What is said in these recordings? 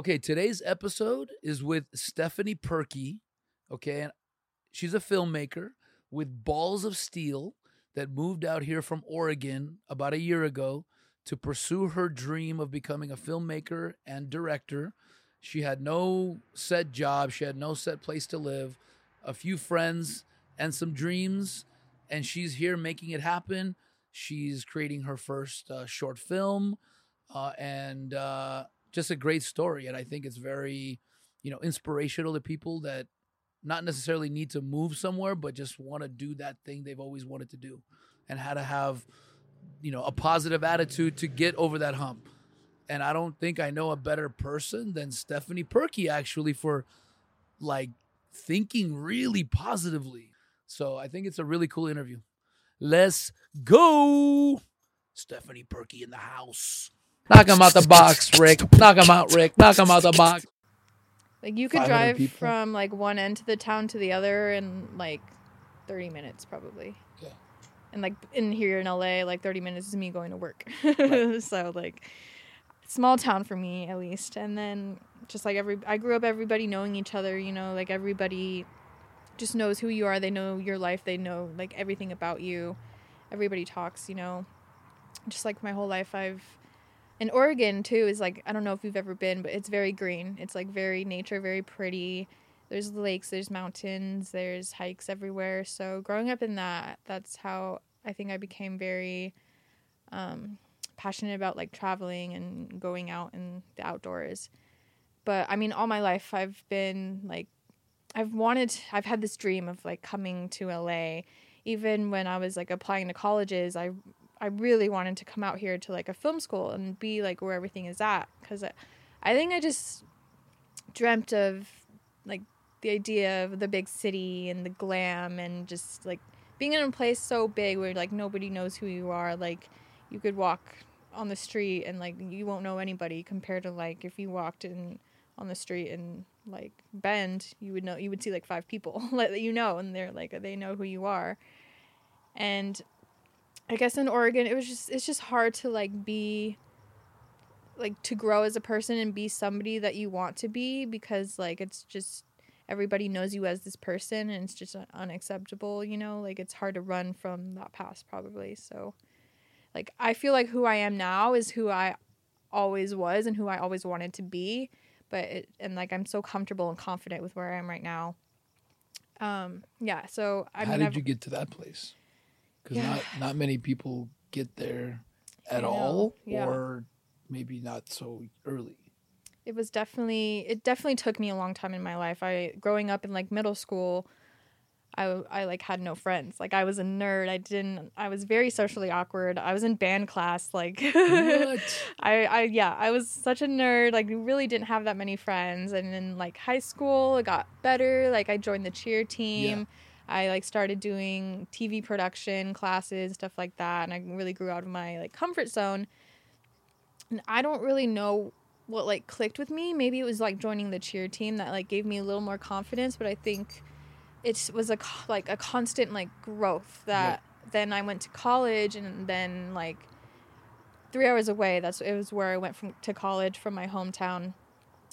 Okay, today's episode is with Stephanie Perky. Okay, and she's a filmmaker with balls of steel that moved out here from Oregon about a year ago to pursue her dream of becoming a filmmaker and director. She had no set job, she had no set place to live, a few friends and some dreams, and she's here making it happen. She's creating her first uh, short film, uh, and uh, just a great story. And I think it's very, you know, inspirational to people that not necessarily need to move somewhere, but just want to do that thing they've always wanted to do, and how to have, you know, a positive attitude to get over that hump. And I don't think I know a better person than Stephanie Perky actually for like thinking really positively. So I think it's a really cool interview. Let's go. Stephanie Perky in the house. Knock him out the box, Rick. Knock him out, Rick. Knock him out the box. Like you could drive people. from like one end to the town to the other in like 30 minutes probably. Yeah. And like in here in LA, like 30 minutes is me going to work. Right. so like small town for me at least. And then just like every I grew up everybody knowing each other, you know, like everybody just knows who you are. They know your life. They know like everything about you. Everybody talks, you know. Just like my whole life I've in Oregon too is like I don't know if you've ever been, but it's very green. It's like very nature, very pretty. There's lakes, there's mountains, there's hikes everywhere. So growing up in that, that's how I think I became very um, passionate about like traveling and going out in the outdoors. But I mean, all my life I've been like, I've wanted, I've had this dream of like coming to LA. Even when I was like applying to colleges, I I really wanted to come out here to like a film school and be like where everything is at because I, I think I just dreamt of like the idea of the big city and the glam and just like being in a place so big where like nobody knows who you are. Like you could walk on the street and like you won't know anybody compared to like if you walked in on the street in like Bend you would know you would see like five people that you know and they're like they know who you are. And I guess in Oregon it was just it's just hard to like be like to grow as a person and be somebody that you want to be because like it's just everybody knows you as this person and it's just unacceptable, you know? Like it's hard to run from that past probably. So like I feel like who I am now is who I always was and who I always wanted to be, but it, and like I'm so comfortable and confident with where I am right now. Um yeah, so I How mean did I've, you get to that place? Because Yeah. not not many people get there at all, yeah. or maybe not so early. it was definitely it definitely took me a long time in my life. I growing up in like middle school i i like had no friends. Like i was a nerd. I didn't i was very socially awkward. I was in band class like What? I, I yeah i was such a nerd. Like really didn't have that many friends. And in like high school it got better. Like i joined the cheer team i like started doing tv production classes stuff like that and i really grew out of my like comfort zone. And i don't really know what like clicked with me. Maybe it was like joining the cheer team that like gave me a little more confidence but i think it was a like a constant like growth that then i went to college and then like three hours away that's it was where i went from to college from my hometown.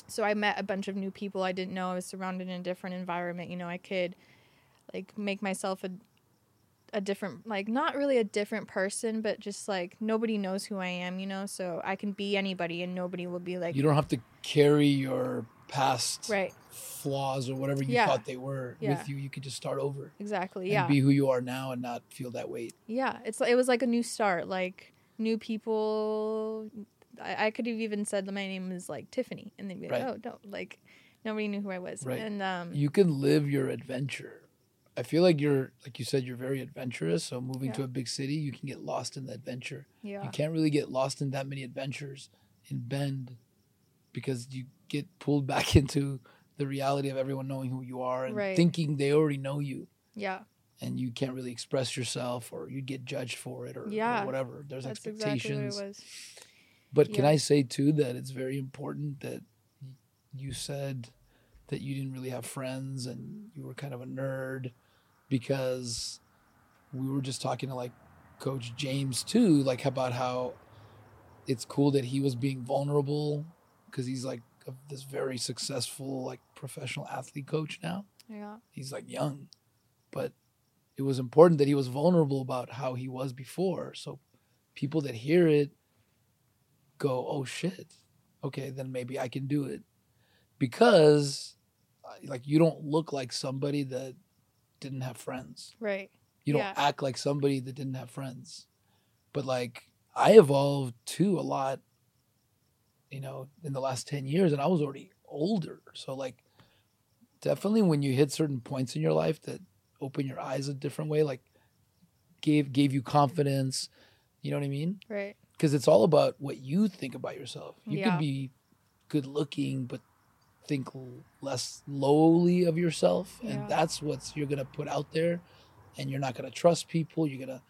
So i met a bunch of new people i didn't know. I was surrounded in a different environment. You know i could like make myself a a different like not really a different person but just like nobody knows who i am you know so i can be anybody and nobody will be like you don't have to carry your past right flaws or whatever you Yeah. thought they were Yeah. with you. You could just start over exactly and yeah be who you are now and not feel that weight. yeah it's it was like a new start like new people i, I could have even said that my name is like tiffany and they'd be like Right. oh no like nobody knew who i was Right. and um You can live your adventure. I feel like you're, like you said, you're very adventurous. So moving to a big city, you can get lost in the adventure. yeah You can't really get lost in that many adventures in Bend because you get pulled back into the reality of everyone knowing who you are and Right. thinking they already know you yeah and you can't really express yourself or you get judged for it or, or whatever. There's that's exactly expectations. what it was But can I say too that it's very important that you said that you didn't really have friends and you were kind of a nerd because we were just talking to like coach James too like about how it's cool that he was being vulnerable because he's like a, this very successful like professional athlete coach now. Yeah. He's like young, but it was important that he was vulnerable about how he was before. So people that hear it go, "Oh shit, okay, then maybe I can do it," because uh, like you don't look like somebody that didn't have friends. Right. You don't Yeah. act like somebody that didn't have friends. But like I evolved too a lot, you know, in the last 10 years and I was already older. So like definitely when you hit certain points in your life that open your eyes a different way, like gave gave you confidence, you know what I mean? Right. Because it's all about what you think about yourself. You Yeah. could be good looking, but think less lowly of yourself, Yeah. and that's what you're gonna put out there, and you're not gonna trust people. You're gonna,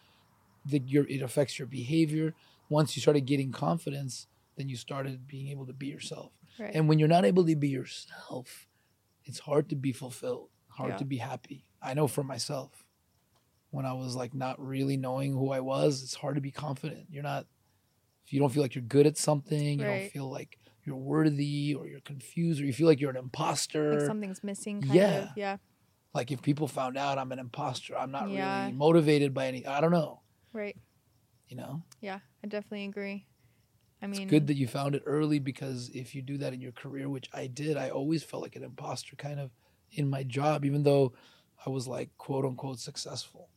the, your it affects your behavior. Once you started getting confidence, then you started being able to be yourself. Right. And when you're not able to be yourself, it's hard to be fulfilled, hard Yeah. to be happy. I know for myself, when I was like not really knowing who I was, it's hard to be confident. You're not, if you don't feel like you're good at something, you don't feel like you're worthy or you're confused or you feel like you're an imposter. like something's missing. Kind Yeah. Of. Yeah. like if people found out I'm an imposter, I'm not Yeah. really motivated by any, I don't know, Right. you know? Yeah. I definitely agree. I mean, It's good that you found it early because if you do that in your career, which I did, I always felt like an imposter kind of in my job, even though I was like quote unquote successful.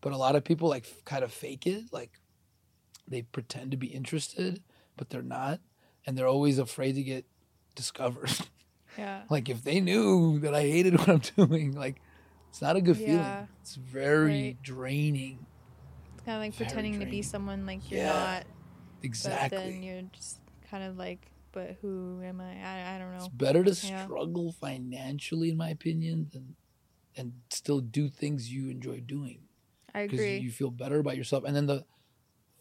But a lot of people like kind of fake it, like they pretend to be interested, but they're not, and they're always afraid to get discovered. yeah. like if they knew that I hated what I'm doing, like it's not a good Yeah. feeling. It's very Right. draining. It's kind of like Very pretending to be someone like you're Yeah, not. Exactly. But then you're just kind of like, but who am I? I, I don't know. It's better to Yeah. struggle financially, in my opinion, than and still do things you enjoy doing I because agree. you feel better about yourself. And then the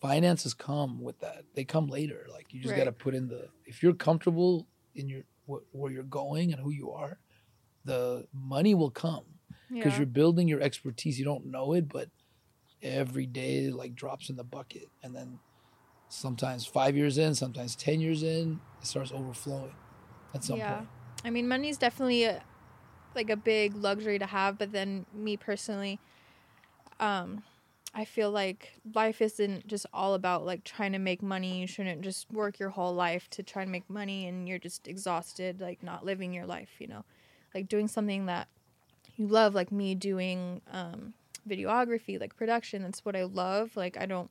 finances come with that; they come later. Like you just Right. got to put in the. If you're comfortable in your wh- where you're going and who you are, the money will come because yeah. you're building your expertise. You don't know it, but every day like drops in the bucket, and then sometimes five years in, sometimes ten years in, it starts overflowing. At some Yeah. point. I mean, money is definitely a, like a big luxury to have, but then me personally, um, I feel like life isn't just all about like trying to make money. You shouldn't just work your whole life to try and make money and you're just exhausted, like not living your life, you know? Like doing something that you love, like me doing um, videography, like production. That's what I love. Like, I don't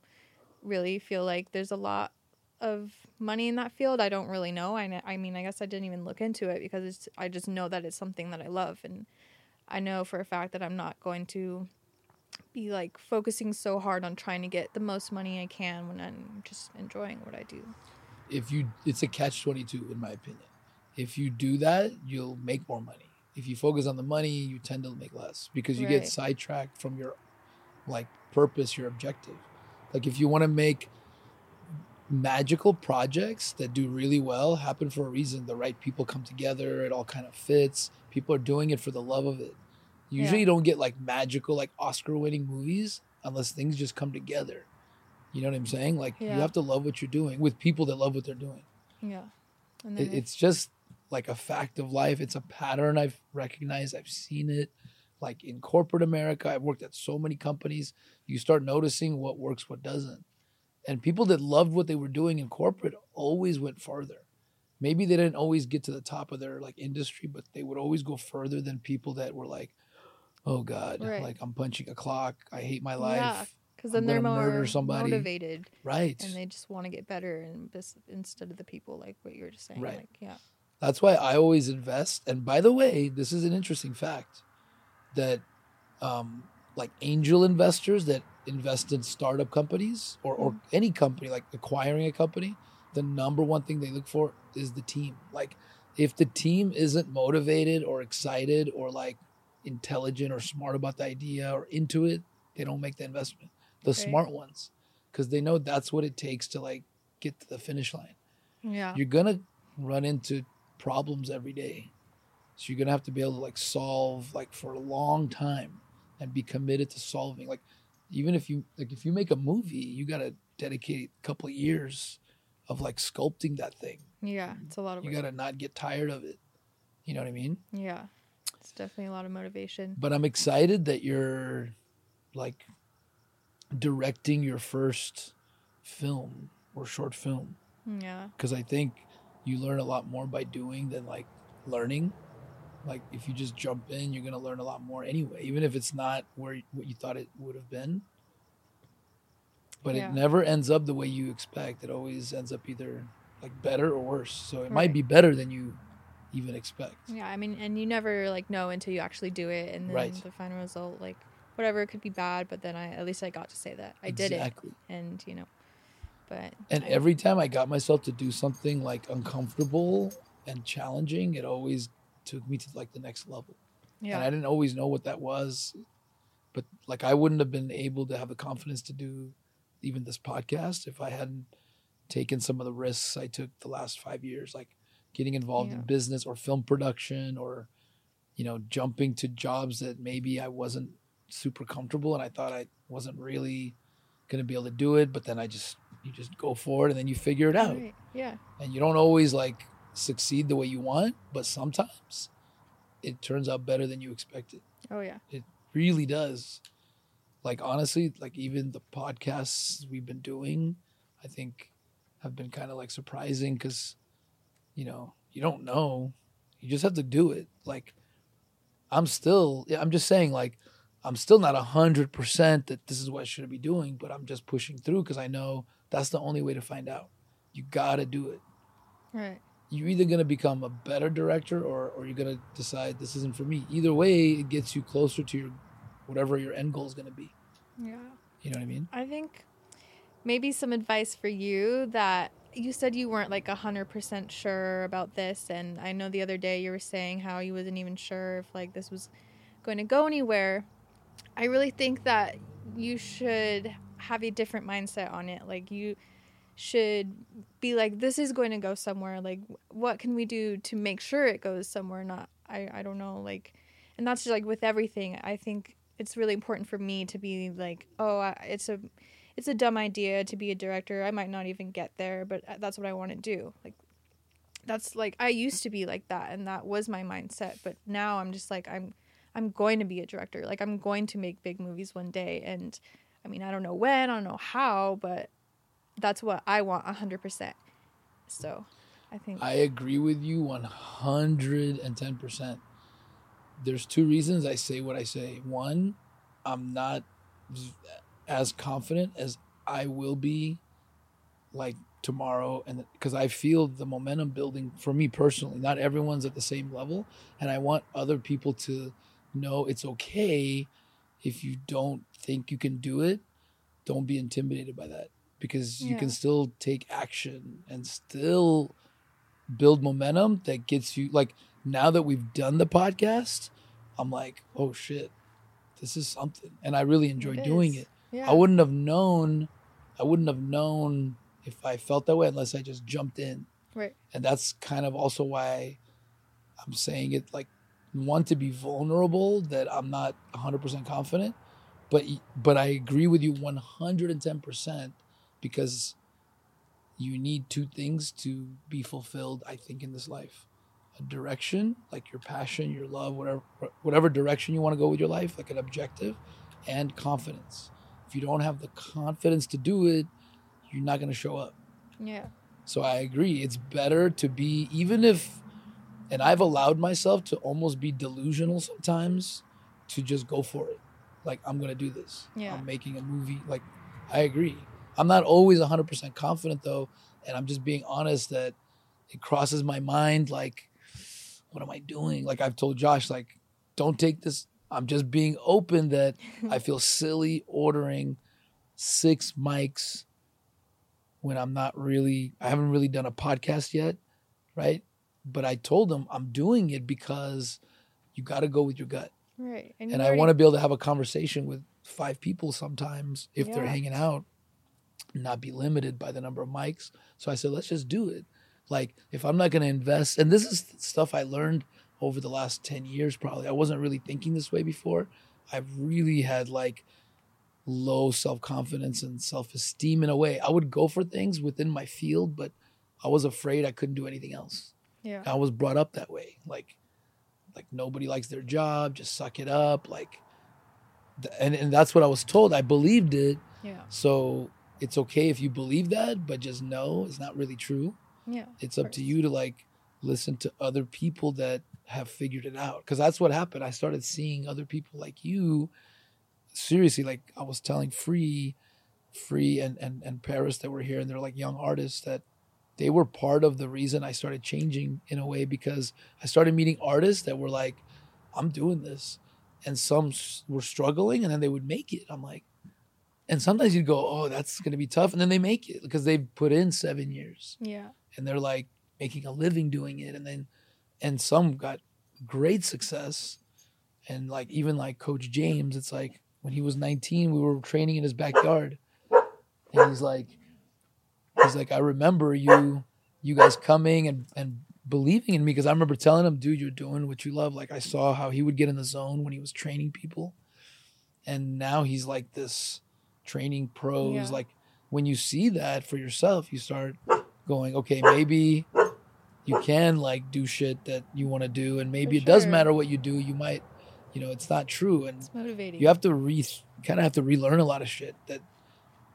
really feel like there's a lot of money in that field. I don't really know. I, I mean, I guess I didn't even look into it because it's, I just know that it's something that I love. And I know for a fact that I'm not going to be like focusing so hard on trying to get the most money I can when I'm just enjoying what I do. if you it's a catch 22 in my opinion. If you do that you'll make more money. If you focus on the money you tend to make less because you get sidetracked from your like purpose your objective. Like if you want to make magical projects that do really well happen for a reason the right people come together it all kind of fits people are doing it for the love of it usually Yeah. you don't get like magical like oscar winning movies unless things just come together you know what i'm saying like you have to love what you're doing with people that love what they're doing Yeah. And it, if- it's just like a fact of life. It's a pattern I've recognized. I've seen it. Like in corporate America, I've worked at so many companies. You start noticing what works, what doesn't. And people that loved what they were doing in corporate always went farther. Maybe they didn't always get to the top of their like industry, but they would always go further than people that were like, "Oh God, Right. like I'm punching a clock. I hate my life." Yeah. because then they're more murder somebody. motivated Right. and they just want to get better and bes- instead of the people like what you were just saying. Right. Like, yeah. That's why I always invest. And by the way, this is an interesting fact that um, like angel investors that invest in startup companies or, or any company, like acquiring a company, the number one thing they look for is the team. Like if the team isn't motivated or excited or like intelligent or smart about the idea or into it, they don't make the investment. The Right. smart ones, because they know that's what it takes to like get to the finish line Yeah. you're gonna run into problems every day so you're gonna have to be able to like solve like for a long time and be committed to solving like even if you like if you make a movie you gotta dedicate a couple of years of like sculpting that thing Yeah, it's a lot of You work. got to not get tired of it. You know what I mean? Yeah, it's definitely a lot of motivation. But I'm excited that you're like directing your first film or short film Yeah, because I think you learn a lot more by doing than like learning. Like if you just jump in, you're gonna learn a lot more anyway, even if it's not where what you thought it would have been. But Yeah. it never ends up the way you expect. It always ends up either like better or worse. So it might be better than you even expect. yeah. I mean, and you never like know until you actually do it, and then Right. the final result, like whatever, it could be bad, but then I at least I got to say that I did it, exactly. and you know, but And I- every time I got myself to do something like uncomfortable and challenging, it always took me to like the next level. Yeah, And I didn't always know what that was. But like I wouldn't have been able to have the confidence to do even this podcast if I hadn't taken some of the risks I took the last five years, like getting involved in business or film production or, you know, jumping to jobs that maybe I wasn't super comfortable and I thought I wasn't really gonna be able to do it. But then I just you just go for it and then you figure it out right. yeah, and you don't always like succeed the way you want, but sometimes it turns out better than you expected. oh yeah, It Really does. Like honestly, like even the podcasts we've been doing, I think have been kind of like surprising because you know, you don't know. You just have to do it. Like I'm still I'm just saying like I'm still not a hundred percent that this is what I should be doing, but I'm just pushing through because I know that's the only way to find out. You gotta do it right. you're either going to become a better director or, or you're going to decide this isn't for me. Either way, it gets you closer to your whatever your end goal is going to be. Yeah. You know what I mean? I think maybe some advice for you that you said you weren't like 100% sure about this and I know the other day you were saying how you wasn't even sure if like this was going to go anywhere. I really think that you should have a different mindset on it. Like you should be like this is going to go somewhere. Like what can we do to make sure it goes somewhere not I I don't know like and that's just like with everything. I think it's really important for me to be like, oh, I- it's a it's a dumb idea to be a director. I might not even get there, but uh, that's what I want to do. Like that's like I used to be like that and that was my mindset, but now I'm just like I'm I'm going to be a director. Like I'm going to make big movies one day and I mean, I don't know when, I don't know how, but that's what I want 100%. So, I think I agree with you 110%. There's two reasons I say what I say. One, I'm not as confident as I will be like tomorrow and because I feel the momentum building for me personally. Not everyone's at the same level and I want other people to know it's okay if you don't think you can do it. Don't be intimidated by that because you can still take action and still build momentum that gets you like now that we've done the podcast i'm like oh shit this is something and i really enjoy It doing is. it yeah. i wouldn't have known i wouldn't have known if i felt that way unless i just jumped in Right. and that's kind of also why i'm saying it like want to be vulnerable that i'm not 100% confident but but i agree with you 110% because you need two things to be fulfilled i think in this life a direction like your passion your love whatever whatever direction you want to go with your life like an objective and confidence if you don't have the confidence to do it you're not going to show up. Yeah. so i agree it's better to be even if and i've allowed myself to almost be delusional sometimes to just go for it. Like i'm going to do this. Yeah. i'm making a movie like i agree. I'm not always 100% confident though and i'm just being honest that it crosses my mind like what am i doing? Like i've told josh like don't take this i'm just being open that i feel silly ordering six mics when i'm not really i haven't really done a podcast yet right but i told them i'm doing it because you got to go with your gut Right. and you I already- want to be able to have a conversation with five people sometimes if they're hanging out, not be limited by the number of mics. So I said, let's just do it. Like if I'm not going to invest, and this is stuff I learned over the last ten years. Probably I wasn't really thinking this way before. I've really had like low self confidence and self esteem in a way. I would go for things within my field, but I was afraid I couldn't do anything else. Yeah. I was brought up that way. Like, like nobody likes their job. Just suck it up. Like, th- and and that's what I was told. I believed it. Yeah. So it's okay if you believe that, but just know it's not really true. Yeah. It's up to you to like listen to other people that have figured it out. Because that's what happened. I started seeing other people like you. Seriously, like I was telling Free, Free and and and Paris that were here, and they're like young artists that they were part of the reason I started changing in a way because I started meeting artists that were like, I'm doing this, and some were struggling, and then they would make it. I'm like, and sometimes you'd go, oh, that's gonna be tough, and then they make it because they've put in seven years Yeah. and they're like making a living doing it and then and some got great success. And like even like coach james it's like when he was 19 we were training in his backyard. And he's like he's like i remember you you guys coming and and believing in me. Because i remember telling him dude you're doing what you love. Like i saw how he would get in the zone when he was training people. And now he's like this training pros Yeah. like when you see that for yourself you start going okay maybe you can like do shit that you want to do and maybe For it does sure. matter what you do you might you know it's not true and It's motivating. you have to re kind of have to relearn a lot of shit that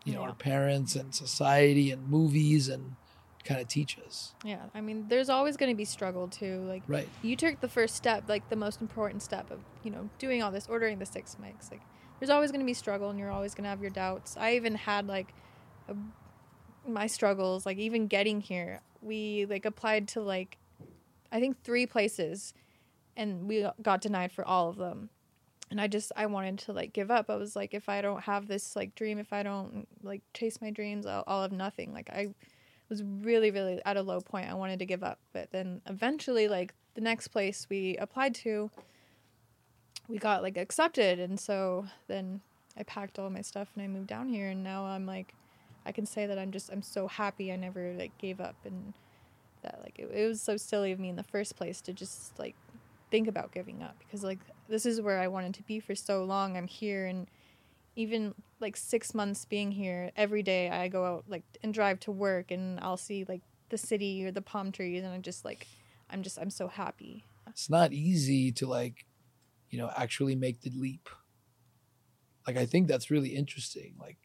you know Yeah. our parents and society and movies and kind of teach us Yeah. I mean, there's always going to be struggle too. Like right you took the first step, like the most important step of, you know, doing all this, ordering the six mics. Like there's always going to be struggle and you're always going to have your doubts. I even had like a, my struggles, like even getting here. We like applied to like I think 3 places and we got denied for all of them. And I just I wanted to like give up. I was like if I don't have this like dream, if I don't like chase my dreams, I'll, I'll have nothing. Like I was really really at a low point i wanted to give up but then eventually like the next place we applied to we got like accepted and so then i packed all my stuff and i moved down here and now i'm like i can say that i'm just i'm so happy i never like gave up and that like it, it was so silly of me in the first place to just like think about giving up because like this is where i wanted to be for so long. I'm here and even like six months being here every day i go out like and drive to work and i'll see like the city or the palm trees and i'm just like i'm just i'm so happy. It's not easy to like you know actually make the leap. Like i think that's really interesting. Like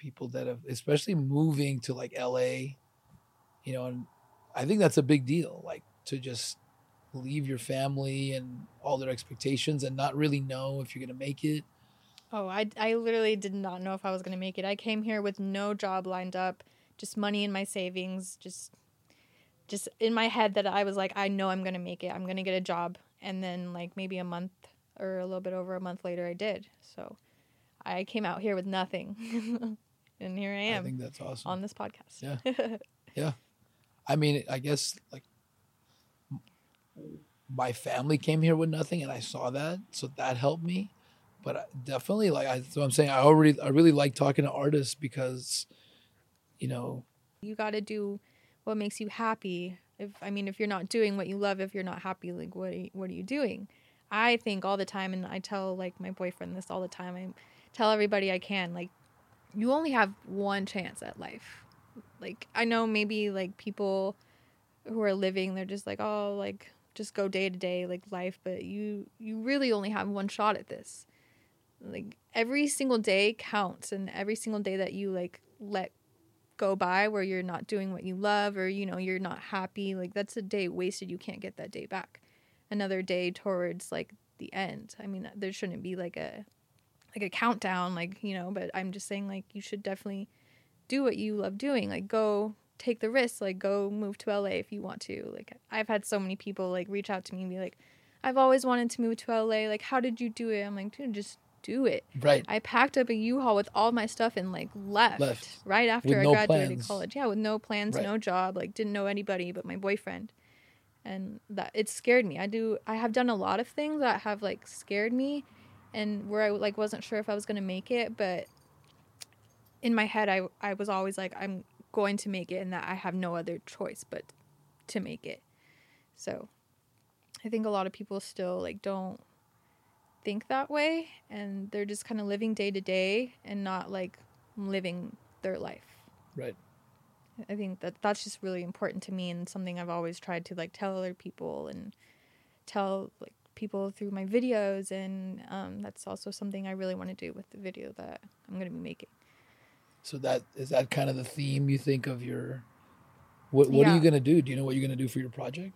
people that have especially moving to like la you know and i think that's a big deal like to just leave your family and all their expectations and not really know if you're going to make it. Oh i, I literally did not know if i was going to make it. I came here with no job lined up just money in my savings just just in my head that i was like i know i'm going to make it. I'm going to get a job. And then like maybe a month or a little bit over a month later i did. So i came out here with nothing and here i am. i am think that's awesome on this podcast Yeah. Yeah. I mean, I guess like my family came here with nothing, and I saw that, so that helped me. But I- definitely, like I, so I'm saying, I already, I really like talking to artists because, you know, you got to do what makes you happy if i mean if you're not doing what you love if you're not happy like what are you, what are you doing i think all the time and i tell like my boyfriend this all the time i tell everybody i can like you only have one chance at life. Like i know maybe like people who are living they're just like oh like just go day to day like life but you you really only have one shot at this. Like every single day counts and every single day that you like let go by where you're not doing what you love or you know you're not happy like that's a day wasted. You can't get that day back. Another day towards like the end. I mean there shouldn't be like a like a countdown like you know but i'm just saying like you should definitely do what you love doing like go take the risk like go move to la if you want to like i've had so many people like reach out to me and be like i've always wanted to move to la like how did you do it i'm like dude just do it right? I packed up a U-Haul with all my stuff and like left, Left. right after With I no graduated plans. college. Yeah, with no plans, Right. no job, like didn't know anybody but my boyfriend. And that it scared me. I do I have done a lot of things that have like scared me and where I like wasn't sure if I was going to make it, but in my head I I was always like I'm going to make it and that I have no other choice but to make it. So I think a lot of people still like don't think that way and they're just kind of living day to day and not like living their life. Right. I think that that's just really important to me and something I've always tried to like tell other people and tell like people through my videos and um, that's also something I really want to do with the video that I'm going to be making. So that is that kind of the theme you think of your what what are you gonna do? Do you know what you're gonna do for your project?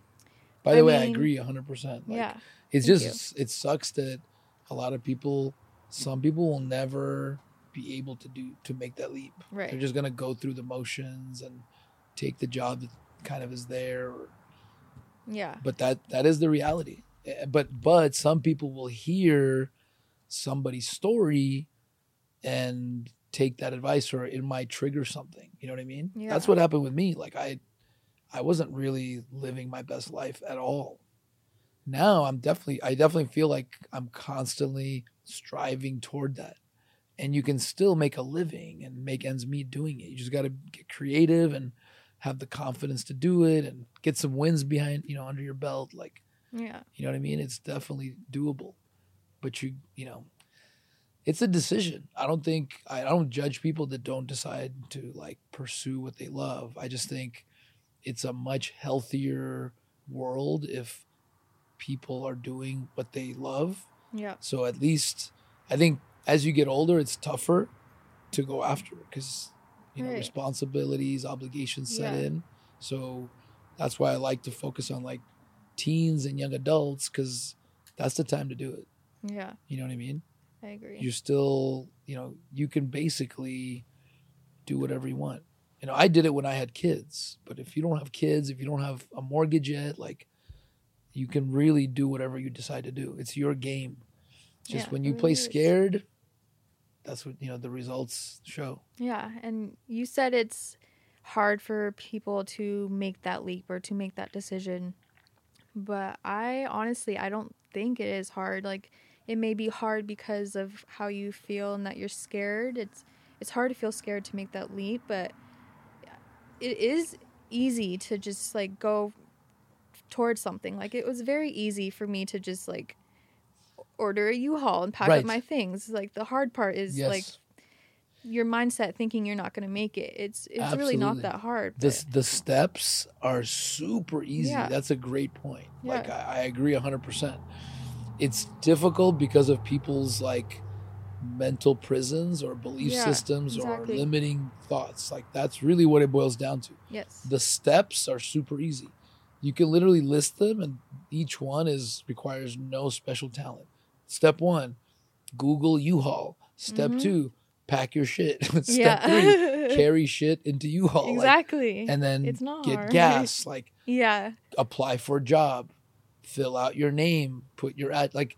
By the I way, I agree hundred percent. Like, yeah. It's thank just it sucks that a lot of people some people will never be able to do to make that leap. Right. They're just gonna go through the motions and take the job that kind of is there. Or, Yeah. but that that is the reality. Eh, But but some people will hear somebody's story and take that advice or it might trigger something. You know what I mean? yeah. That's what happened with me. Like I I wasn't really living my best life at all. Now I'm definitely I definitely feel like I'm constantly striving toward that. And you can still make a living and make ends meet doing it. You just got to get creative and have the confidence to do it and get some wins behind, you know, under your belt like Yeah. you know what I mean? It's definitely doable. But you, you know, it's a decision. I don't think I don't judge people that don't decide to like pursue what they love. I just think it's a much healthier world if people are doing what they love. Yeah. So at least I think as you get older, it's tougher to go after because you know Right. responsibilities, obligations set Yeah. in. So that's why I like to focus on like teens and young adults because that's the time to do it. Yeah. You know what I mean? I agree. You're still, you know, you can basically do whatever you want. You know, I did it when I had kids, but if you don't have kids, if you don't have a mortgage yet, like you can really do whatever you decide to do. It's your game. Just Yeah, when you play is. scared, that's what, you know, the results show. Yeah, and you said it's hard for people to make that leap or to make that decision. But I honestly I don't think it is hard. Like it may be hard because of how you feel and that you're scared. It's it's hard to feel scared to make that leap, but it is easy to just like go towards something. Like it was very easy for me to just like order a U-Haul and pack Right. up my things. Like the hard part is yes. like your mindset thinking you're not going to make it. It's it's really not that hard. the, but- the steps are super easy. Yeah. That's a great point. Like I, I agree hundred percent. It's difficult because of people's like mental prisons or belief Yeah, systems exactly. or limiting thoughts. Like that's really what it boils down to. yes. The steps are super easy. You can literally list them and each one is requires no special talent. Step one, Google U-Haul. Step Mhm. two, pack your shit. Step yeah. three, carry shit into U-Haul. like, exactly. and then It's not get hard. gas like yeah. apply for a job fill out your name put your ad like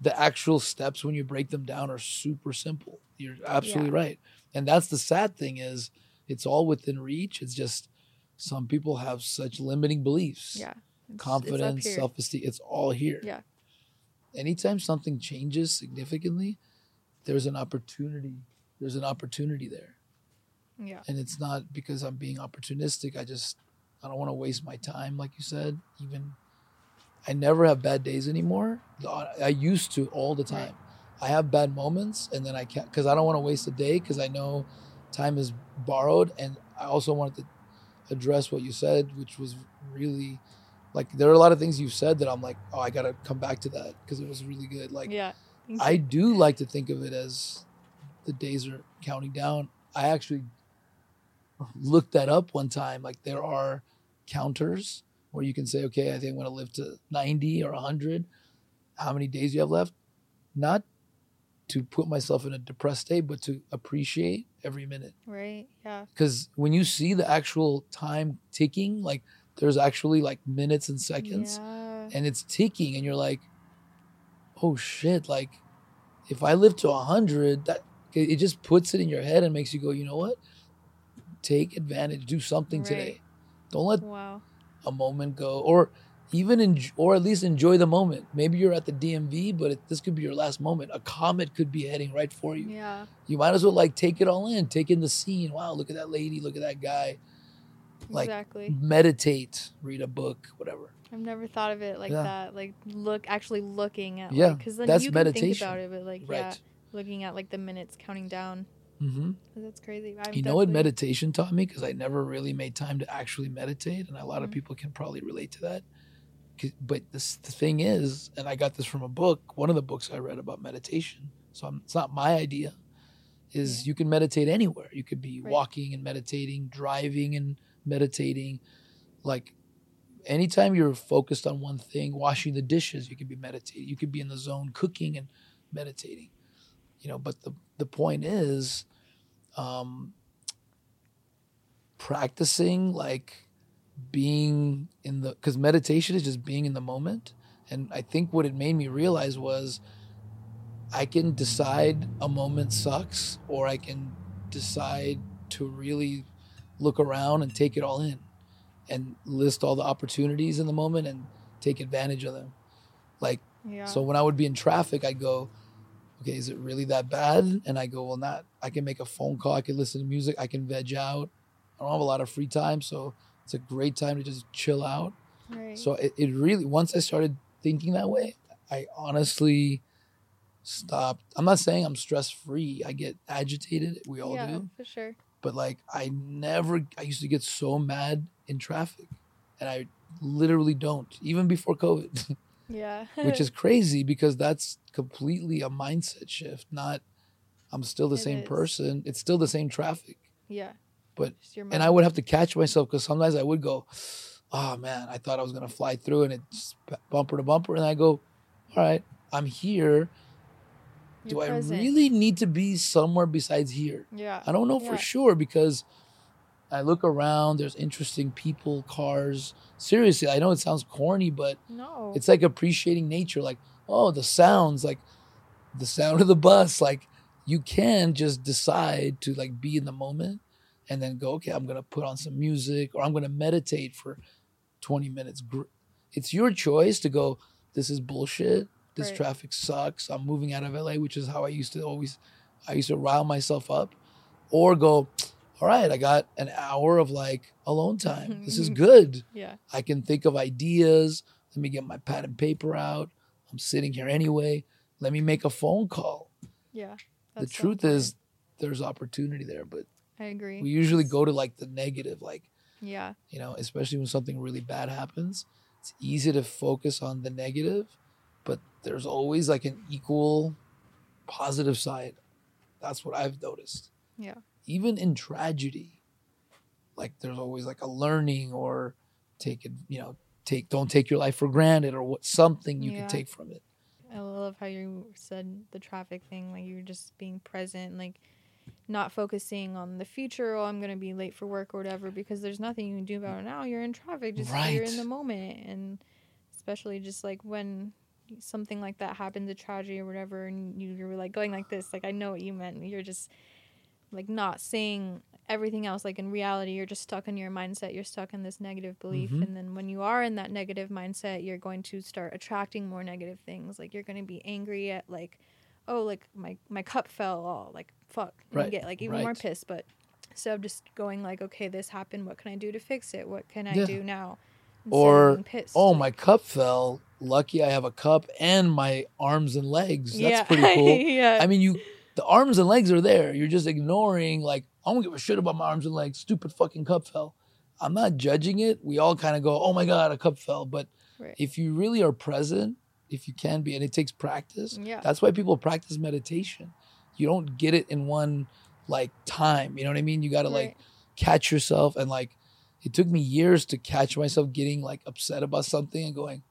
the actual steps when you break them down are super simple you're absolutely right and that's the sad thing is it's all within reach it's just some people have such limiting beliefs Yeah. It's- confidence self-esteem it's all here Yeah. anytime something changes significantly there's an opportunity there's an opportunity there Yeah. and it's not because I'm being opportunistic. I just I don't want to waste my time, like you said. Even I never have bad days anymore. I used to all the time. I have bad moments, and then I can't because I don't want to waste a day because I know time is borrowed, and I also wanted to address what you said, which was really like there are a lot of things you've said that I'm like, oh, I gotta come back to that because it was really good. Like yeah. I do like to think of it as the days are counting down. I actually looked that up one time. Like there are counters where you can say, okay, I think I'm going to live to 90 or 100. How many days you have left? Not to put myself in a depressed state, but to appreciate every minute. Right. Yeah. Because when you see the actual time ticking, like there's actually like minutes and seconds Yeah. and it's ticking and you're like oh shit like if i live to 100 that it just puts it in your head and makes you go you know what? Take advantage. Do something Right. today. Don't let Wow. a moment go. Or even or at least enjoy the moment. Maybe you're at the dmv but it, this could be your last moment. A comet could be heading right for you. Yeah. you might as well like take it all in. Take in the scene. Wow look at that lady. Look at that guy. Like exactly. meditate read a book whatever. I've never thought of it like Yeah. that. Like look, actually looking at. Yeah, Because then that's you can think about it, but like right. yeah, looking at like the minutes counting down. hmm 'Cause That's crazy. I'm You know what meditation taught me? Because I never really made time to actually meditate, and a lot of Mhm. people can probably relate to that. But this, the thing is, and I got this from a book, one of the books I read about meditation. So I'm, it's not my idea. Is Yeah. you can meditate anywhere. You could be Right. walking and meditating, driving and meditating, like anytime you're focused on one thing, washing the dishes, you could be meditating. You could be in the zone cooking and meditating. You know, but the the point is um practicing like being in the cuz meditation is just being in the moment. And I think what it made me realize was I can decide a moment sucks or I can decide to really look around and take it all in and list all the opportunities in the moment and take advantage of them. Like Yeah. so when I would be in traffic, I'd go, okay, is it really that bad? And I go, well, not. I can make a phone call. I can listen to music. I can veg out. I don't have a lot of free time, so it's a great time to just chill out. right. So it, it really, once I started thinking that way, I honestly stopped. I'm not saying I'm stress free. I get agitated. We all yeah, do. for sure. But like, I never, I used to get so mad in traffic. And I literally don't, even before COVID. Yeah. which is crazy because that's completely a mindset shift. Not, I'm still the It same is. person. It's still the same traffic. yeah. But- And I would have to catch myself because sometimes I would go, oh man, I thought I was going to fly through and it's bumper to bumper. And I go, all right, I'm here. Do You're I present. really need to be somewhere besides here? Yeah. I don't know Yeah. for sure because I look around, there's interesting people, cars. Seriously, I know it sounds corny, but No. it's like appreciating nature like oh the sounds like the sound of the bus like you can just decide to like be in the moment and then go okay i'm gonna put on some music or i'm gonna meditate for 20 minutes it's your choice to go this is bullshit this Right. traffic sucks i'm moving out of la which is how i used to always i used to rile myself up or go all right i got an hour of like alone time this is good yeah. I can think of ideas. Let me get my pad and paper out. I'm sitting here anyway. Let me make a phone call. Yeah. the truth is, there's opportunity there, but I agree. we usually go to like the negative, like, yeah. you know, especially when something really bad happens. It's easy to focus on the negative, but there's always like an equal positive side. That's what I've noticed. Yeah. Even in tragedy, like there's always like a learning or take it, you know, take don't take your life for granted or what something you Yeah. can take from it. I love how you said the traffic thing, like you're just being present, like not focusing on the future. Oh, I'm gonna be late for work or whatever, because there's nothing you can do about it now. You're in traffic, just you're in the moment, and especially just like when something like that happens, a tragedy or whatever, and you, you're like going like this. Like I know what you meant. You're just like not seeing everything else. Like in reality, you're just stuck in your mindset. You're stuck in this negative belief, Mhm. and then when you are in that negative mindset, you're going to start attracting more negative things. Like you're going to be angry at like, oh, like my my cup fell. Oh, like fuck. And Right, You get like even more pissed. But instead of just going like, okay, this happened. What can I do to fix it? What can I Yeah. do now? Instead Or, pissed. Oh, my cup fell. Lucky I have a cup and my arms and legs. That's yeah. pretty cool. yeah. I mean, you the arms and legs are there. You're just ignoring like I don't give a shit about my arms and legs. Stupid fucking cup fell. I'm not judging it. We all kind of go, "Oh my god, a cup fell." But Right. if you really are present, if you can be, and it takes practice. Yeah. That's why people practice meditation. You don't get it in one like time. You know what I mean? You got to like catch yourself and like it took me years to catch myself getting like upset about something and going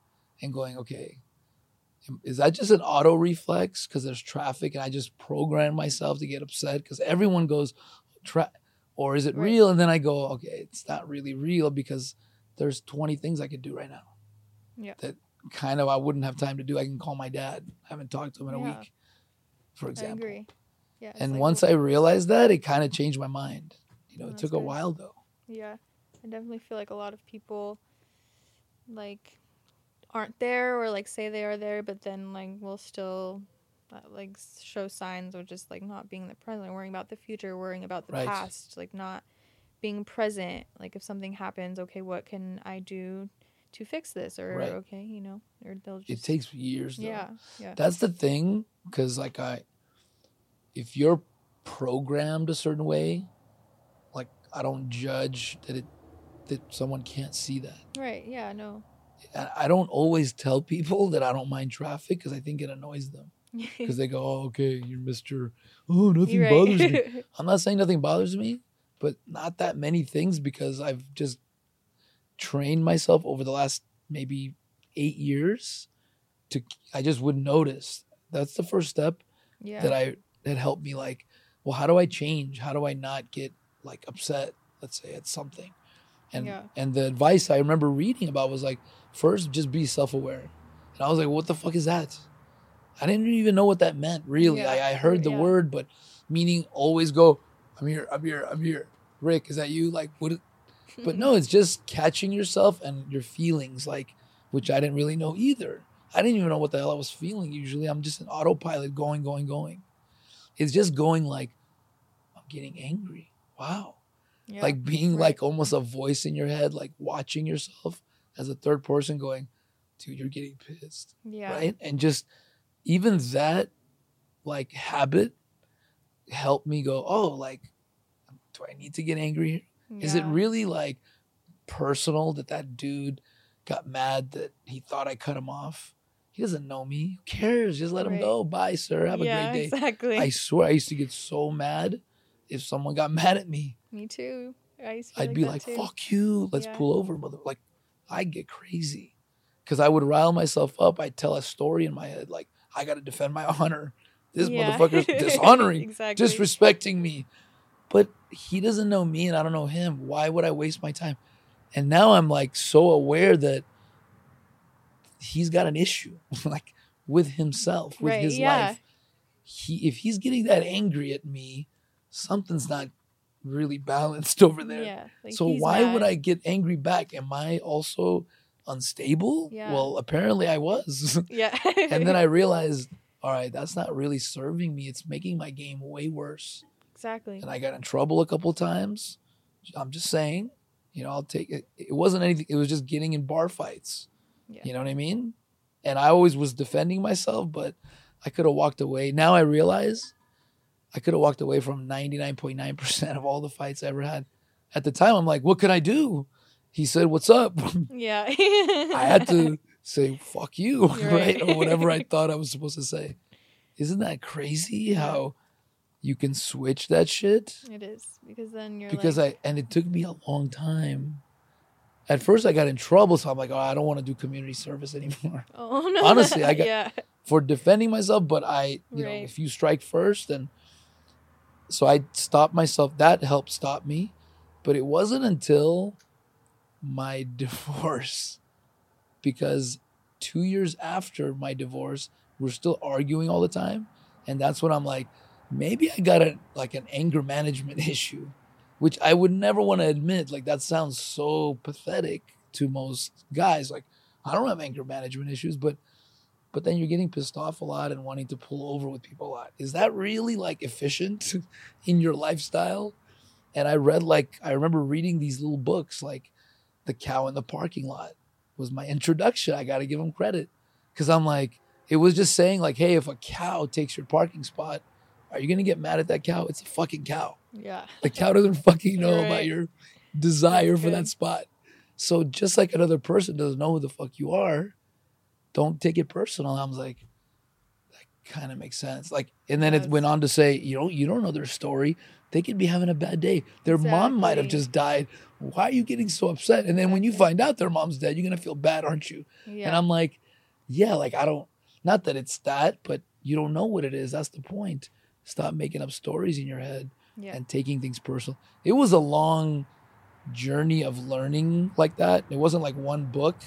and going okay is that just an auto reflex because there's traffic and i just program myself to get upset because everyone goes tra- or is it Right. real and then i go okay it's not really real because there's 20 things i could do right now Yeah. that kind of i wouldn't have time to do i can call my dad I haven't talked to him in a week for I example agree. Yeah. and like, once i realized that it kind of changed my mind you know it that's took a while though Yeah, I definitely feel like a lot of people like aren't there or like say they are there, but then like will still uh, like show signs of just like not being in the present, worrying about the future, worrying about the Right. past, like not being present. Like if something happens, okay, what can I do to fix this? Or Right. okay, you know, or they'll it takes years though. yeah, yeah, That's the thing, because like I, if you're programmed a certain way. Like I don't judge that it that someone can't see that. Right. Yeah. No. I don't always tell people that I don't mind traffic because I think it annoys them. Because they go, oh, okay, you're Mr. Oh, nothing You're bothers me. I'm not saying nothing bothers me, but not that many things because I've just trained myself over the last maybe eight years to I just would notice. That's the first step yeah. that I that helped me like, well, how do I change? How do I not get like upset, let's say, at something? And Yeah. and the advice I remember reading about was like, first just be self-aware. And I was like, what the fuck is that? I didn't even know what that meant, really. Yeah, I, I heard the yeah. word, but meaning always go, I'm here, I'm here, I'm here. Rick, is that you? Like what but no, it's just catching yourself and your feelings, like which I didn't really know either. I didn't even know what the hell I was feeling usually. I'm just an autopilot going, going, going. It's just going like, I'm getting angry. Wow. Yeah. Like being right. like almost a voice in your head, like watching yourself as a third person going, dude, you're getting pissed. Yeah. Right. And just even that like habit helped me go, oh, like, do I need to get angry Is it really like personal that that dude got mad that he thought I cut him off? He doesn't know me. Who cares? Just let him Right. go. Bye, sir. Have a great day. Exactly. I swear I used to get so mad if someone got mad at me. Me too. I used to. I'd be like, too. fuck you. Let's Yeah. pull over, mother. Like, I get crazy. Because I would rile myself up. I'd tell a story in my head, like, I got to defend my honor. This Yeah. motherfucker's dishonoring, exactly. disrespecting me. But he doesn't know me and I don't know him. Why would I waste my time? And now I'm like so aware that he's got an issue, like with himself, with Right, his yeah. life. He if he's getting that angry at me, something's not really balanced over there. Yeah. like, so why would. I get angry back? Am I also unstable? Yeah. Well, apparently I was. Yeah. and then I realized, all right, that's not really serving me. It's making my game way worse. exactly. And I got in trouble a couple times. I'm just saying, you know, I'll take it. It wasn't anything. It was just getting in bar fights. Yeah. You know what I mean? And I always was defending myself, but I could have walked away. Now I realize I could have walked away from 99.9% of all the fights I ever had. At the time, I'm like, what could I do? He said, what's up? Yeah. I had to say fuck you, right? right. Or whatever I thought I was supposed to say. Isn't that crazy how you can switch that shit? It is because then you're Because like, I and it took me a long time. At first I got in trouble, so I'm like, oh, I don't want to do community service anymore oh no. honestly, I got- yeah. for defending myself. But I, you know, if you strike first, then so I stopped myself. That helped stop me. But it wasn't until my divorce, because two years after my divorce, we're still arguing all the time, and that's when I'm like, maybe I got a like an anger management issue, which I would never want to admit. Like that sounds so pathetic to most guys. Like I don't have anger management issues, but but then you're getting pissed off a lot and wanting to pull over with people a lot. Is that really like efficient in your lifestyle? And I read like I remember reading these little books like The Cow in the Parking Lot was my introduction. I got to give them credit cuz I'm like it was just saying like hey, if a cow takes your parking spot, are you going to get mad at that cow? It's a fucking cow. Yeah. The cow doesn't fucking know about your desire for that spot. So just like another person doesn't know who the fuck you are, don't take it personal. I was like, that kind of makes sense. Like, and then it went on to say, you know, you don't know their story. They could be having a bad day. Their mom might have just died. Why are you getting so upset? And then when you find out their mom's dead, you're gonna feel bad, aren't you? Yeah. And I'm like, yeah, like I don't. Not that it's that, but you don't know what it is. That's the point. Stop making up stories in your head yeah. and taking things personal. It was a long journey of learning like that. It wasn't like one book.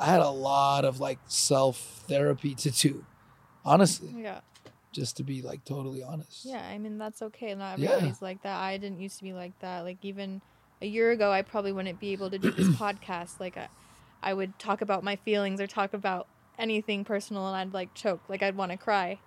I had a lot of like self therapy to do, honestly, yeah. just to be like totally honest. Yeah, I mean that's okay. Not Yeah. everybody's like that. I didn't used to be like that. Like even a year ago, I probably wouldn't be able to do this podcast. Like I, I would talk about my feelings or talk about anything personal, and I'd like choke. Like I'd want to cry.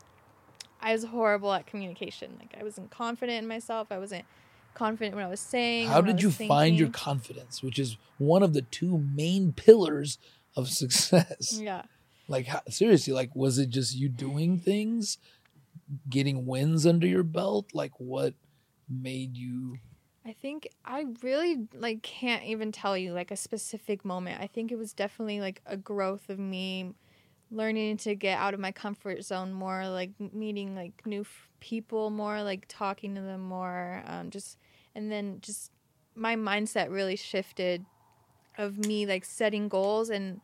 I was horrible at communication. Like I wasn't confident in myself. I wasn't confident when I was saying. How did you was find your confidence, which is one of the two main pillars of success? Yeah. Like how, seriously, like was it just you doing things getting wins under your belt? Like what made you I think I really like can't even tell you like a specific moment. I think it was definitely like a growth of me learning to get out of my comfort zone more, like meeting like new f- people more, like talking to them more, um, just and then just my mindset really shifted of me like setting goals and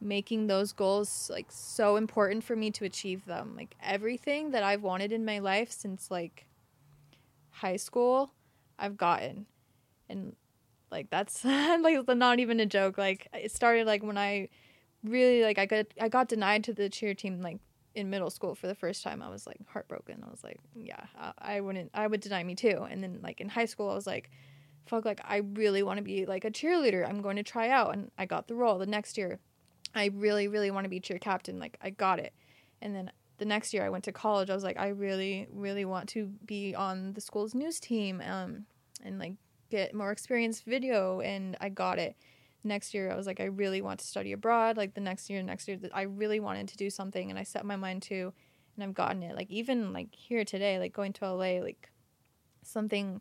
making those goals like so important for me to achieve them. Like everything that I've wanted in my life since like high school, I've gotten. And like that's like not even a joke. Like it started like when I really like I got I got denied to the cheer team like in middle school for the first time. I was like heartbroken. I was like, yeah, I, I wouldn't I would deny me too. And then like in high school I was like fuck like I really want to be like a cheerleader. I'm going to try out and I got the role. The next year I really really want to be cheer captain. Like I got it. And then the next year I went to college. I was like I really really want to be on the school's news team um and like get more experience video and I got it. Next year I was like I really want to study abroad. Like the next year next year I really wanted to do something and I set my mind to and I've gotten it. Like even like here today like going to LA like something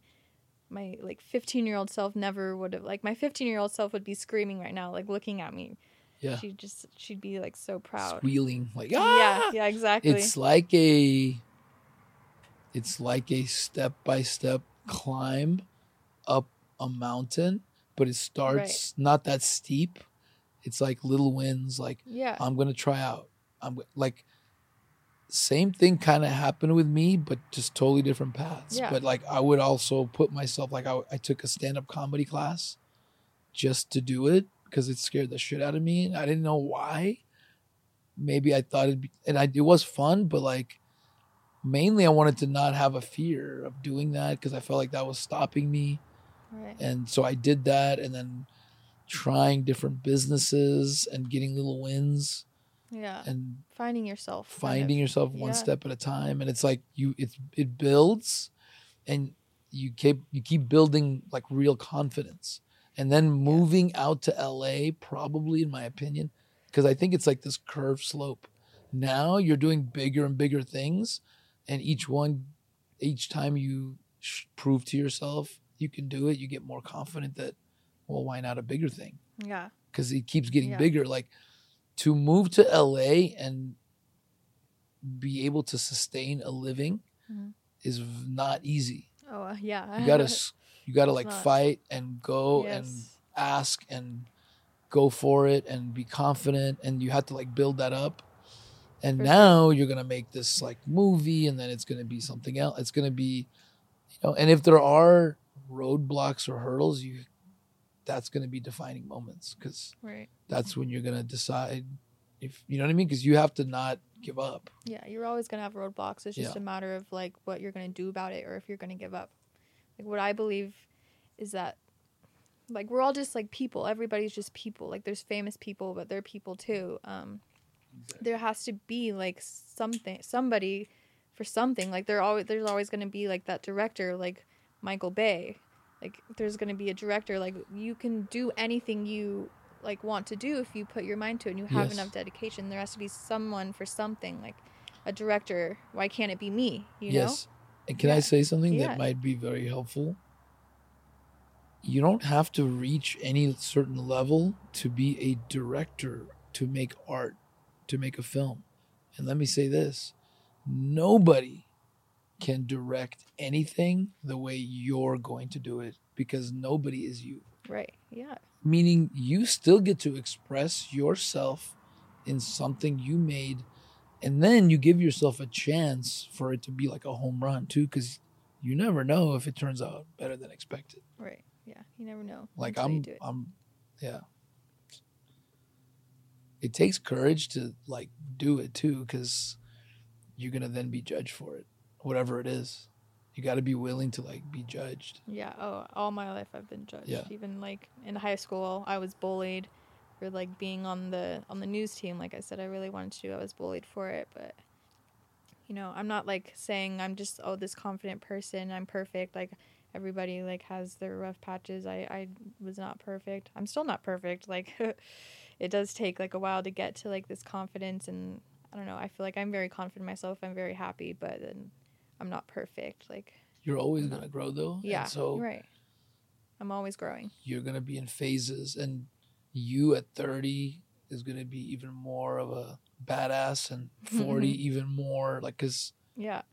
my like 15 year old self never would have like my 15 year old self would be screaming right now like looking at me yeah she'd just she'd be like so proud squealing like yeah ah! yeah yeah exactly It's like a it's like a step by step climb up a mountain, but it starts not that steep. It's like little wins like yeah I'm going to try out. I'm like same thing kind of happened with me but just totally different paths. Yeah. But like I would also put myself like I, I took a stand-up comedy class just to do it because it scared the shit out of me and I didn't know why. Maybe I thought it'd be and I it was fun but like mainly I wanted to not have a fear of doing that because I felt like that was stopping me right and so I did that and then trying different businesses and getting little wins yeah and finding yourself kind of. finding yourself one Yeah. step at a time and it's like you it's it builds and you keep you keep building like real confidence and then moving out to LA probably in my opinion because I think it's like this curved slope now you're doing bigger and bigger things and each one each time you sh- prove to yourself you can do it you get more confident that well why not a bigger thing yeah because it keeps getting Yeah. bigger. Like to move to LA and be able to sustain a living Mhm. is not easy. oh uh, yeah You gotta you gotta like not. fight and go and ask and go for it and be confident and you have to like build that up. And For sure. now you're gonna make this like movie and then it's gonna be something else. It's gonna be you know, and if there are roadblocks or hurdles, you that's gonna be defining moments because right. that's when you're gonna decide if you know what I mean? Because you have to not give up. yeah you're always gonna have roadblocks. It's just Yeah. a matter of like what you're gonna do about it or if you're gonna give up. Like what i believe is that like we're all just like people. Everybody's just people. Like there's famous people but they're people too. Um there has to be like something somebody for something. Like there always there's always going to be like that director like michael bay like there's going to be a director like you can do anything you like want to do if you put your mind to it and you have Yes. enough dedication there has to be someone for something like a director why can't it be me you yes. And can I say something Yeah. that might be very helpful? You don't have to reach any certain level to be a director, to make art, to make a film. And let me say this nobody can direct anything the way you're going to do it because nobody is you. right yeah. Meaning, you still get to express yourself in something you made and then you give yourself a chance for it to be like a home run too because you never know if it turns out better than expected. Right yeah you never know like i'm i'm yeah. It takes courage to like do it too because you're gonna then be judged for it whatever it is you got to be willing to like be judged Yeah. Oh, all my life I've been judged. Yeah. Even like in high school, I was bullied for like being on the on the news team. Like I said, I really wanted to. I was bullied for it, but you know, I'm not like saying I'm just oh this confident person. I'm perfect. Like everybody like has their rough patches. I I was not perfect. I'm still not perfect. Like it does take like a while to get to like this confidence and I don't know. I feel like I'm very confident in myself. I'm very happy, but then I'm not perfect. Like You're always gonna grow though. and yeah, so right. I'm always growing. you're gonna be in phases, and you at 30 is gonna be even more of a badass, and 40 even more like because Yeah,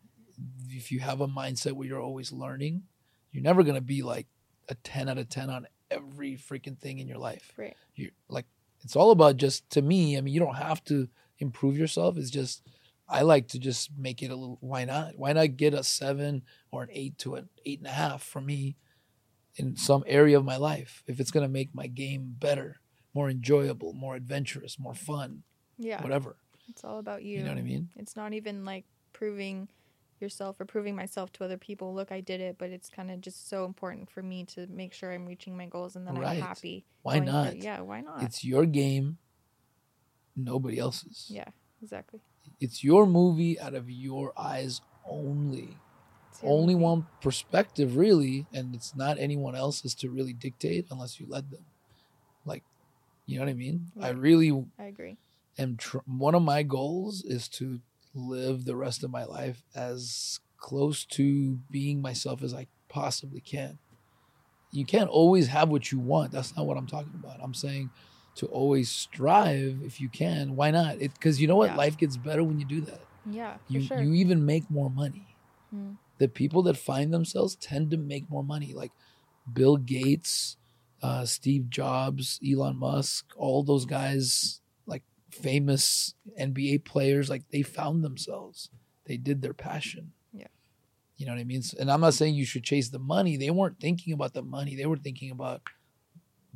if you have a mindset where you're always learning, you're never gonna be like a 10 out of 10 on every freaking thing in your life. right. You're like it's all about just to me. I mean, you don't have to improve yourself. It's just I like to just make it a little. Why not? Why not get a seven or an eight to an eight and a half for me in some area of my life if it's gonna make my game better, more enjoyable, more adventurous, more fun, Yeah, whatever. it's all about you. You know what I mean? It's not even like proving yourself or proving myself to other people. Look, I did it, but it's kind of just so important for me to make sure I'm reaching my goals and that Right. I'm happy. Why going through- not? Yeah, why not? It's your game, nobody else's. yeah, exactly. It's your movie out of your eyes only. Only movie. one perspective really and it's not anyone else's to really dictate unless you let them like you know what i mean i really I agree. am tr- one of my goals is to live the rest of my life as close to being myself as i possibly can you can't always have what you want that's not what i'm talking about i'm saying to always strive if you can. Why not? It because you know what? Yeah. life gets better when you do that. Yeah, you sure. you even make more money. Mm. the people that find themselves tend to make more money like bill gates uh, steve jobs elon musk all those guys like famous nba players like they found themselves. They did their passion. Yeah. you know what i mean? And i'm not saying you should chase the money. They weren't thinking about the money. They were thinking about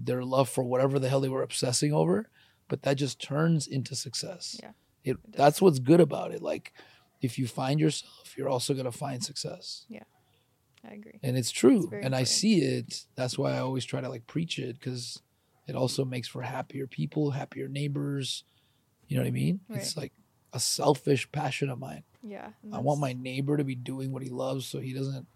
their love for whatever the hell they were obsessing over but that just turns into success Yeah, it, it that's what's good about it like if you find yourself you're also going to find success Yeah. I agree. and it's true very and i see it that's why i always try to like preach it because it also makes for happier people happier neighbors you know what i mean Right. it's like a selfish passion of mine Yeah. i want my neighbor to be doing what he loves so he doesn't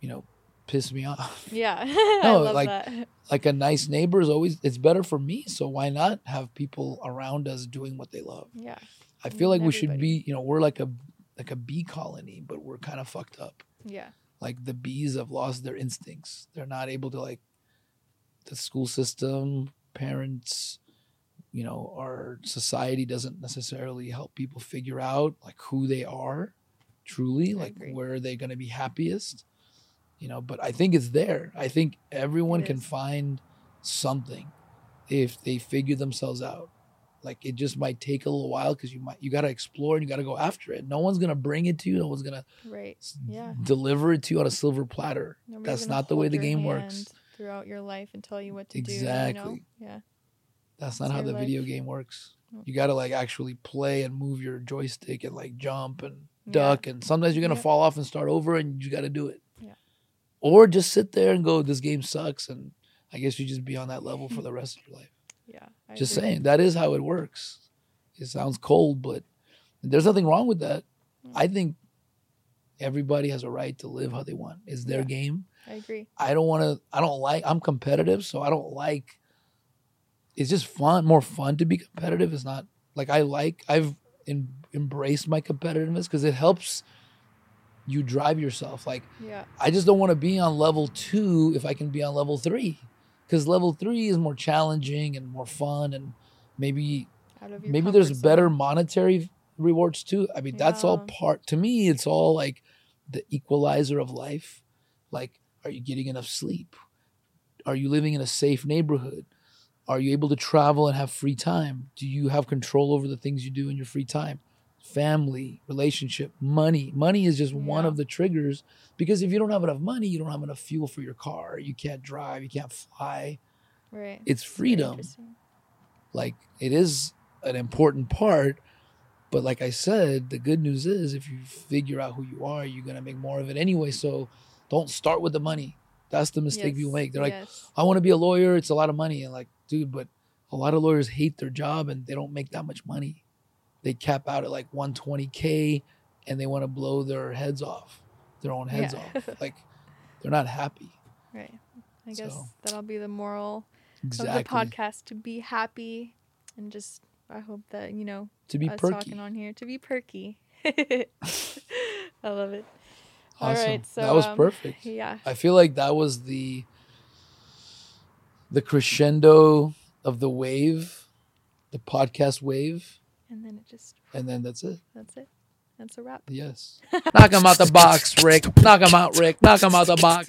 you know piss me off Yeah, I No, love like, that. like a nice neighbor is always it's better for me so why not have people around us doing what they love Yeah, i feel like we should be you know we're like a like a bee colony but we're kind of fucked up yeah, like the bees have lost their instincts. They're not able to like the school system, parents, you know, our society doesn't necessarily help people figure out like who they are truly, I like agree. where they're going to be happiest. You know, but I think it's there. I think everyone can find something if they figure themselves out. Like it just might take a little while because you might you got to explore and you got to go after it. No one's gonna bring it to you. No one's gonna right. Yeah. deliver it to you on a silver platter. Nobody's That's not the way the game works. throughout your life and tell you what to do. You Exactly. know? Yeah, That's not It's how the life. video game works. You got to like actually play and move your joystick and like jump and Yeah. duck and sometimes you're going to Yep. fall off and start over and you got to do it. Or just sit there and go this game sucks and I guess you just be on that level for the rest of your life. yeah. I just agree. saying that is how it works. It sounds cold but there's nothing wrong with that. Mm. I think everybody has a right to live how they want. It's their Yeah. game. I agree. I don't want to. I don't like. I'm competitive, so I don't like. It's just fun, more fun to be competitive. It's not like I like. I've in, embraced my competitiveness because it helps you drive yourself. Like Yeah, I just don't want to be on level two if I can be on level three, because level three is more challenging and more fun, and maybe out of your maybe there's zone. better monetary rewards too. I mean, that's all part to me. It's all like the equalizer of life. Like, are you getting enough sleep? Are you living in a safe neighborhood? Are you able to travel and have free time? Do you have control over the things you do in your free time? Family, relationship, money. Money is just one of the triggers because if you don't have enough money, you don't have enough fuel for your car. You can't drive, you can't fly. right. It's freedom. like it is an important part but like i said the good news is if you figure out who you are you're going to make more of it anyway. So don't start with the money. That's the mistake Yes, make. They're like yes. i want to be a lawyer. It's a lot of money. And like dude but a lot of lawyers hate their job and they don't make that much money they cap out at like 120k and they want to blow their heads off their own heads Yeah. off like they're not happy right. I guess so- that'll be the moral exactly of the podcast to be happy and just I hope that you know To be perky. talking on here to be perky. I love it. All Awesome. right, so that was um, perfect. Yeah. I feel like that was the the crescendo of the wave, the podcast wave, And then it just and then that's it. that's it. That's a wrap. Yes. Knock him out the box, Rick. Knock him out, Rick. Knock him out the box.